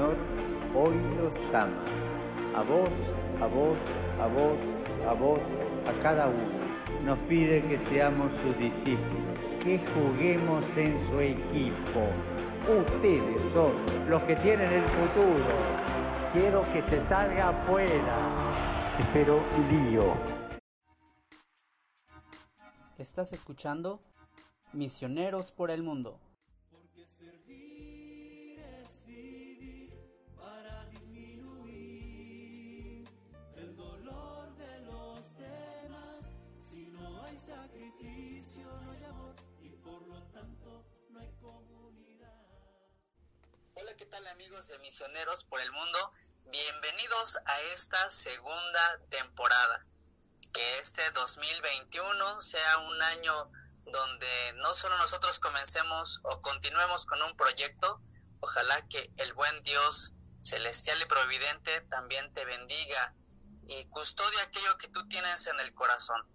Señor hoy los ama. A vos, a vos, a vos, a vos, a cada uno. Nos pide que seamos sus discípulos, que juguemos en su equipo. Ustedes son los que tienen el futuro. Quiero que se salga afuera. Espero lío. Estás escuchando Misioneros por el Mundo. Amigos de Misioneros por el Mundo? Bienvenidos a esta segunda temporada. Que este 2021 sea un año donde no solo nosotros comencemos o continuemos con un proyecto, ojalá que el buen Dios celestial y providente también te bendiga y custodie aquello que tú tienes en el corazón.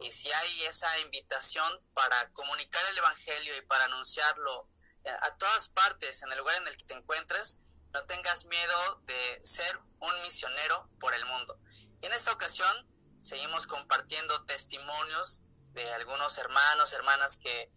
Y si hay esa invitación para comunicar el Evangelio y para anunciarlo a todas partes, en el lugar en el que te encuentres, no tengas miedo de ser un misionero por el mundo. Y en esta ocasión seguimos compartiendo testimonios de algunos hermanos, hermanas que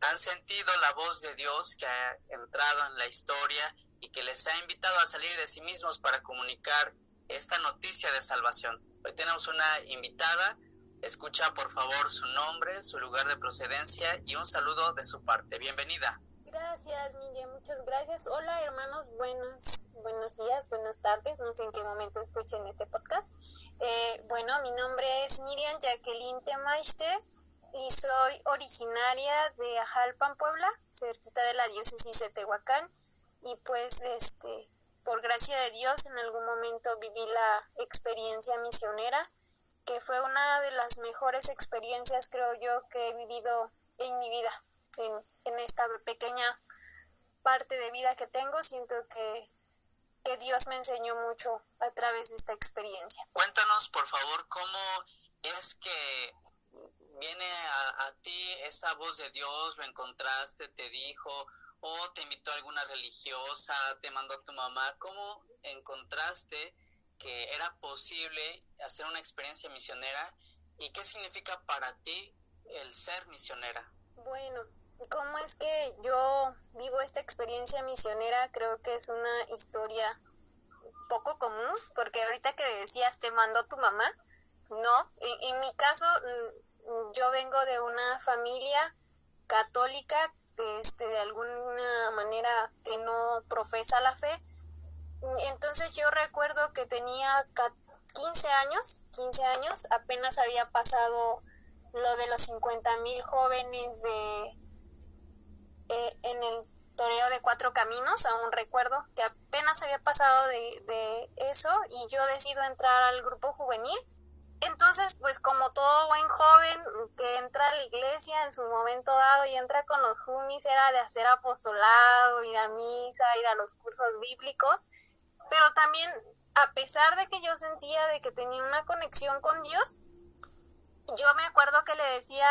han sentido la voz de Dios que ha entrado en la historia y que les ha invitado a salir de sí mismos para comunicar esta noticia de salvación. Hoy tenemos una invitada, escucha por favor su nombre, su lugar de procedencia y un saludo de su parte. Bienvenida. Gracias, Miriam, muchas gracias. Hola, hermanos, buenos, buenos días, buenas tardes, no sé en qué momento escuchen este podcast. Eh, bueno, mi nombre es Miriam Jacqueline Temaiste y soy originaria de Ajalpan, Puebla, cerquita de la diócesis de Tehuacán. Y pues, este, por gracia de Dios, en algún momento viví la experiencia misionera, que fue una de las mejores experiencias, creo yo, que he vivido en mi vida en, esta pequeña parte de vida que tengo, siento que, que Dios me enseñó mucho a través de esta experiencia. Cuéntanos, por favor, cómo es que viene a, a, ti esa voz de Dios, lo encontraste, te dijo, o te invitó a alguna religiosa, te mandó a tu mamá, ¿cómo encontraste que era posible hacer una experiencia misionera y qué significa para ti el ser misionera? Bueno, cómo es que yo vivo esta experiencia misionera, creo que es una historia poco común, porque ahorita que decías te mandó tu mamá, no, en, mi caso mm, yo vengo de una familia católica, este, de alguna manera que no profesa la fe, entonces yo recuerdo que tenía 15 años, 15 años, apenas había pasado lo de los 50 mil jóvenes de eh, en el toreo de cuatro caminos, aún recuerdo que apenas había pasado de, de eso y yo decido entrar al grupo juvenil. Entonces, pues como todo buen joven que entra a la iglesia en su momento dado y entra con los jumis, era de hacer apostolado, ir a misa, ir a los cursos bíblicos, pero también a pesar de que yo sentía de que tenía una conexión con Dios, yo me acuerdo que le decía,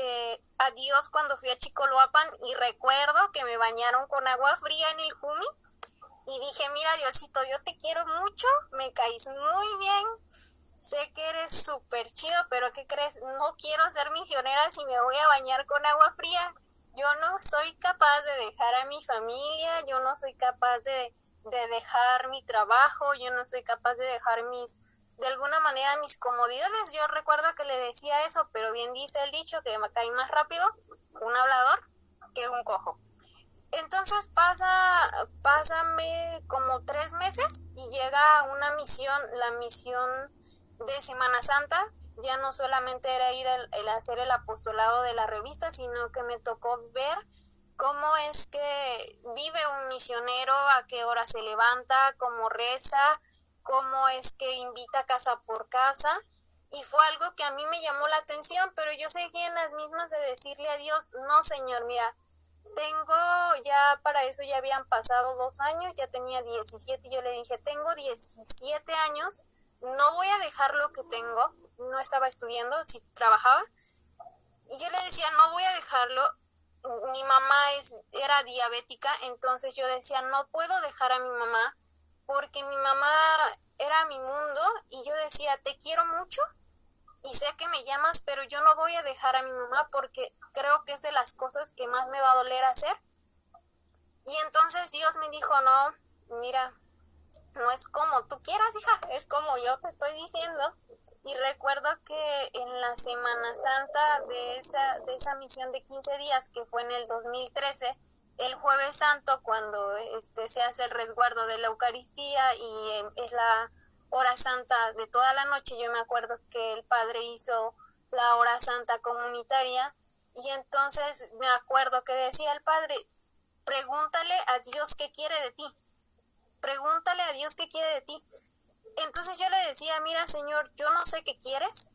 eh, adiós cuando fui a Chicoloapan y recuerdo que me bañaron con agua fría en el Jumi y dije, mira Diosito, yo te quiero mucho, me caís muy bien, sé que eres súper chido, pero ¿qué crees? No quiero ser misionera si me voy a bañar con agua fría. Yo no soy capaz de dejar a mi familia, yo no soy capaz de, de dejar mi trabajo, yo no soy capaz de dejar mis de alguna manera mis comodidades. Yo recuerdo que le decía eso, pero bien dice el dicho que cae más rápido un hablador que un cojo. Entonces pasa, pásame como tres meses y llega una misión, la misión de Semana Santa. Ya no solamente era ir el hacer el apostolado de la revista, sino que me tocó ver cómo es que vive un misionero, a qué hora se levanta, cómo reza, cómo es que invita casa por casa y fue algo que a mí me llamó la atención, pero yo seguí en las mismas de decirle a Dios, no Señor, mira, tengo ya para eso ya habían pasado dos años, ya tenía 17 y yo le dije, tengo 17 años, no voy a dejar lo que tengo, no estaba estudiando, sí trabajaba, y yo le decía, no voy a dejarlo, mi mamá es, era diabética, entonces yo decía, no puedo dejar a mi mamá porque mi mamá era mi mundo y yo decía, te quiero mucho y sé que me llamas, pero yo no voy a dejar a mi mamá porque creo que es de las cosas que más me va a doler hacer. Y entonces Dios me dijo, no, mira, no es como tú quieras, hija, es como yo te estoy diciendo. Y recuerdo que en la Semana Santa de esa, de esa misión de 15 días, que fue en el 2013, el jueves santo, cuando este, se hace el resguardo de la Eucaristía y em, es la hora santa de toda la noche, yo me acuerdo que el padre hizo la hora santa comunitaria y entonces me acuerdo que decía el padre, pregúntale a Dios qué quiere de ti, pregúntale a Dios qué quiere de ti. Entonces yo le decía, mira Señor, yo no sé qué quieres,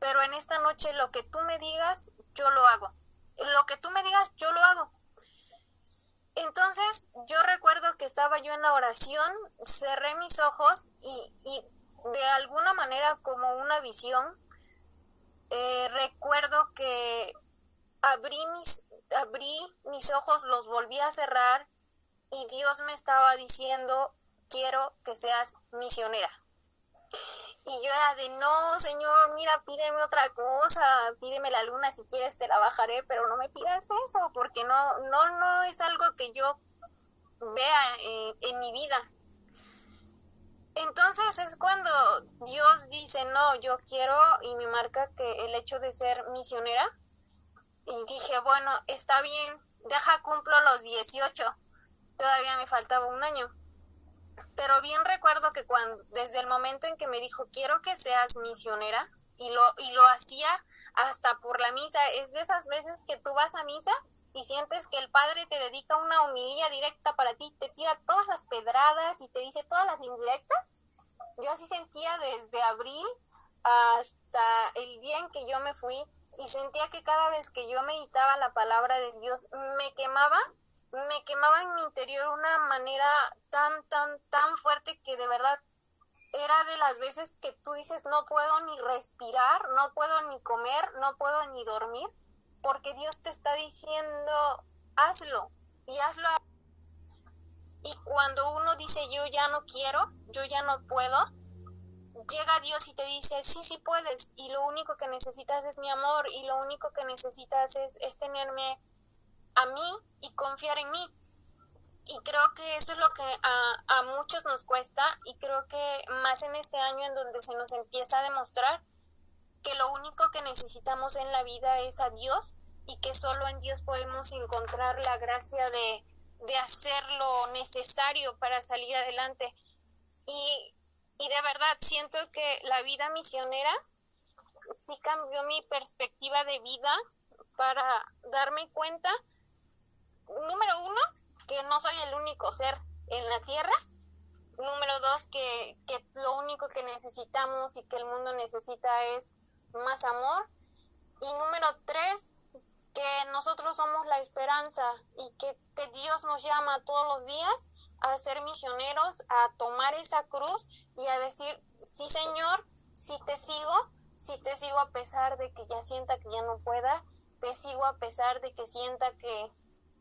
pero en esta noche lo que tú me digas, yo lo hago. Lo que tú me digas, yo lo hago. Entonces yo recuerdo que estaba yo en la oración, cerré mis ojos y, de alguna manera como una visión, eh, recuerdo que abrí mis, abrí mis ojos, los volví a cerrar y Dios me estaba diciendo, quiero que seas misionera. Y yo era de, no, Señor, mira, pídeme otra cosa, pídeme la luna si quieres, te la bajaré, pero no me pidas eso, porque no, no, no que yo vea en, mi vida. Entonces es cuando Dios dice, no, yo quiero y me marca que el hecho de ser misionera. Y dije, bueno, está bien, deja cumplo los 18. Todavía me faltaba un año. Pero bien recuerdo que cuando, desde el momento en que me dijo, quiero que seas misionera, y lo, y lo hacía hasta por la misa, es de esas veces que tú vas a misa y sientes que el Padre te dedica una humilía directa para ti, te tira todas las pedradas y te dice todas las indirectas. Yo así sentía desde abril hasta el día en que yo me fui y sentía que cada vez que yo meditaba la palabra de Dios me quemaba me quemaba en mi interior una manera tan, tan, tan fuerte que de verdad era de las veces que tú dices no puedo ni respirar, no puedo ni comer, no puedo ni dormir, porque Dios te está diciendo hazlo y hazlo. Y cuando uno dice yo ya no quiero, yo ya no puedo, llega Dios y te dice sí, sí puedes y lo único que necesitas es mi amor y lo único que necesitas es, es tenerme a mí y confiar en mí. Y creo que eso es lo que a, a muchos nos cuesta y creo que más en este año en donde se nos empieza a demostrar que lo único que necesitamos en la vida es a Dios y que solo en Dios podemos encontrar la gracia de, de hacer lo necesario para salir adelante. Y, y de verdad siento que la vida misionera sí cambió mi perspectiva de vida para darme cuenta número uno, que no soy el único ser en la Tierra. Número dos, que, que lo único que necesitamos y que el mundo necesita es más amor. Y número tres, que nosotros somos la esperanza y que, que, Dios nos llama todos los días a ser misioneros, a tomar esa cruz y a decir, sí Señor, si te sigo, si te sigo a pesar de que ya sienta que ya no pueda, te sigo a pesar de que sienta que,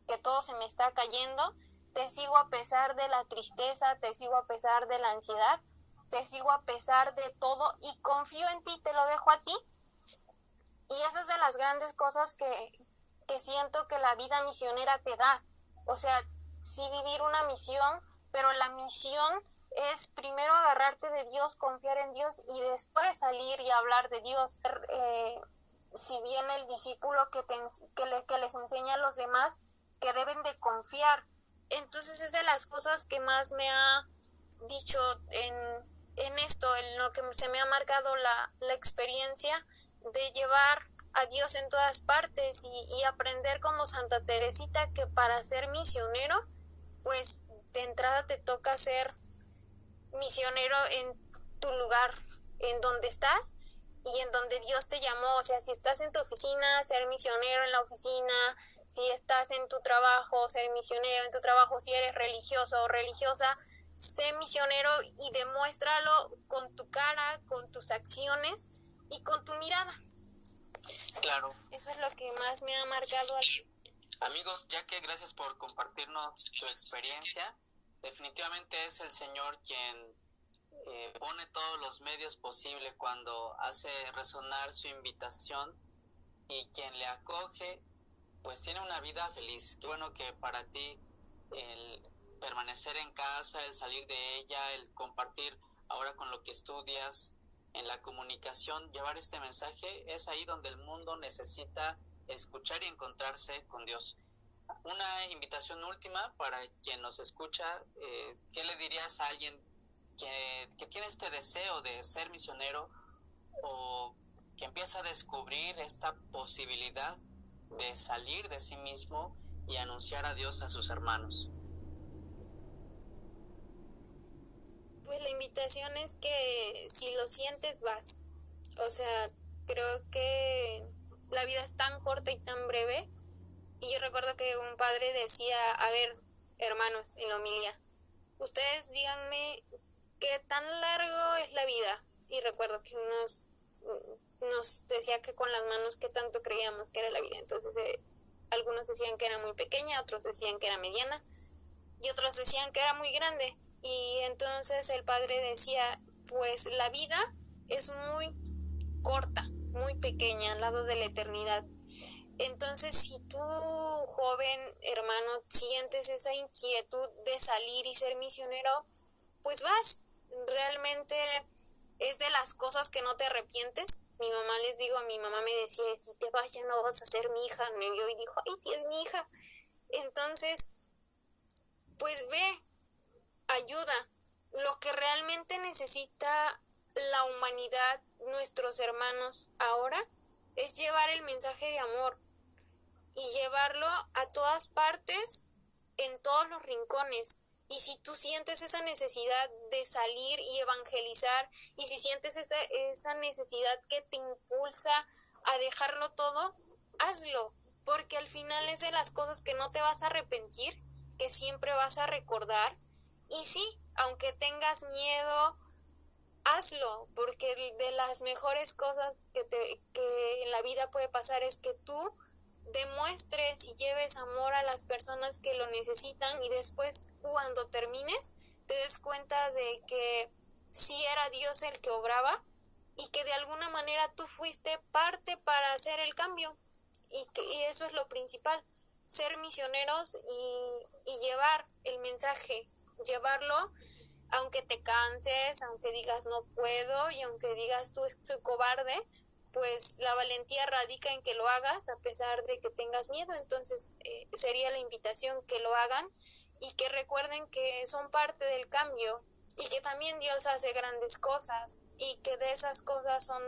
que todo se me está cayendo, te sigo a pesar de la tristeza, te sigo a pesar de la ansiedad, te sigo a pesar de todo y confío en ti, te lo dejo a ti. Y esas es de las grandes cosas que, que siento que la vida misionera te da. O sea, sí vivir una misión, pero la misión es primero agarrarte de Dios, confiar en Dios y después salir y hablar de Dios. Eh, si bien el discípulo que, que, le, que les enseña a los demás, que deben de confiar. Entonces es de las cosas que más me ha dicho en, en esto, en lo que se me ha marcado la, la experiencia de llevar a Dios en todas partes y, y, aprender como Santa Teresita que para ser misionero, pues de entrada te toca ser misionero en tu lugar, en donde estás y en donde Dios te llamó. O sea, si estás en tu oficina, ser misionero en la oficina, si estás en tu trabajo, ser misionero en tu trabajo, si eres religioso o religiosa, sé misionero y demuéstralo con tu cara, con tus acciones y con tu mirada. Claro. Eso es lo que más me ha marcado. Amigos, ya que gracias por compartirnos tu experiencia, definitivamente es el Señor quien eh, pone todos los medios posibles cuando hace resonar su invitación y quien le acoge, pues tiene una vida feliz. Qué bueno que para ti el permanecer en casa, el salir de ella, el compartir ahora con lo que estudias, en la comunicación, llevar este mensaje, es ahí donde el mundo necesita escuchar y encontrarse con Dios. Una invitación última para quien nos escucha, eh, ¿qué le dirías a alguien que, que tiene este deseo de ser misionero o que empieza a descubrir esta posibilidad de salir de sí mismo y anunciar a Dios a sus hermanos? Pues la invitación es que si lo sientes vas. O sea, creo que la vida es tan corta y tan breve. Y yo recuerdo que un padre decía, a ver, hermanos, en la homilía, ustedes díganme qué tan largo es la vida. Y recuerdo que nos, nos decía que con las manos qué tanto creíamos que era la vida. Entonces, eh, algunos decían que era muy pequeña, otros decían que era mediana y otros decían que era muy grande. Y entonces el padre decía, pues la vida es muy corta, muy pequeña al lado de la eternidad. Entonces, si tú, joven hermano, sientes esa inquietud de salir y ser misionero, pues vas. Realmente es de las cosas que no te arrepientes. Mi mamá les digo, mi mamá me decía, si te vas no vas a ser mi hija. Y yo dijo, ay, si es mi hija. Entonces, pues ve, ayuda. Lo que realmente necesita la humanidad, nuestros hermanos ahora, es llevar el mensaje de amor y llevarlo a todas partes, en todos los rincones. Y si tú sientes esa necesidad de salir y evangelizar, y si sientes esa, esa necesidad que te impulsa a dejarlo todo, hazlo, porque al final es de las cosas que no te vas a arrepentir, que siempre vas a recordar. Y sí, aunque tengas miedo, hazlo, porque de las mejores cosas que, te, que en la vida puede pasar es que tú demuestres y lleves amor a las personas que lo necesitan y después cuando termines te des cuenta de que sí era Dios el que obraba y que de alguna manera tú fuiste parte para hacer el cambio y, que, y eso es lo principal, ser misioneros y, y llevar el mensaje llevarlo, aunque te canses, aunque digas no puedo y aunque digas tú soy cobarde, pues la valentía radica en que lo hagas a pesar de que tengas miedo. Entonces eh, sería la invitación que lo hagan y que recuerden que son parte del cambio y que también Dios hace grandes cosas y que de esas cosas son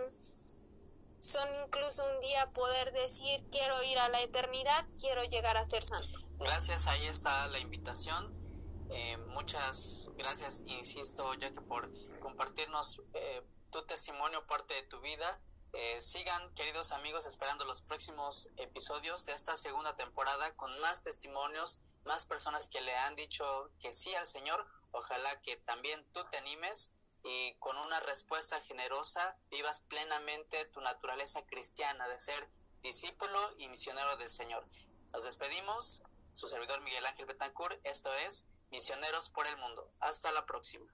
son incluso un día poder decir quiero ir a la eternidad, quiero llegar a ser santo. Gracias, ahí está la invitación eh, muchas gracias, insisto, ya que por compartirnos eh, tu testimonio, parte de tu vida. Eh, sigan, queridos amigos, esperando los próximos episodios de esta segunda temporada con más testimonios, más personas que le han dicho que sí al Señor. Ojalá que también tú te animes y con una respuesta generosa vivas plenamente tu naturaleza cristiana de ser discípulo y misionero del Señor. Nos despedimos. Su servidor Miguel Ángel Betancourt. Esto es Misioneros por el Mundo. Hasta la próxima.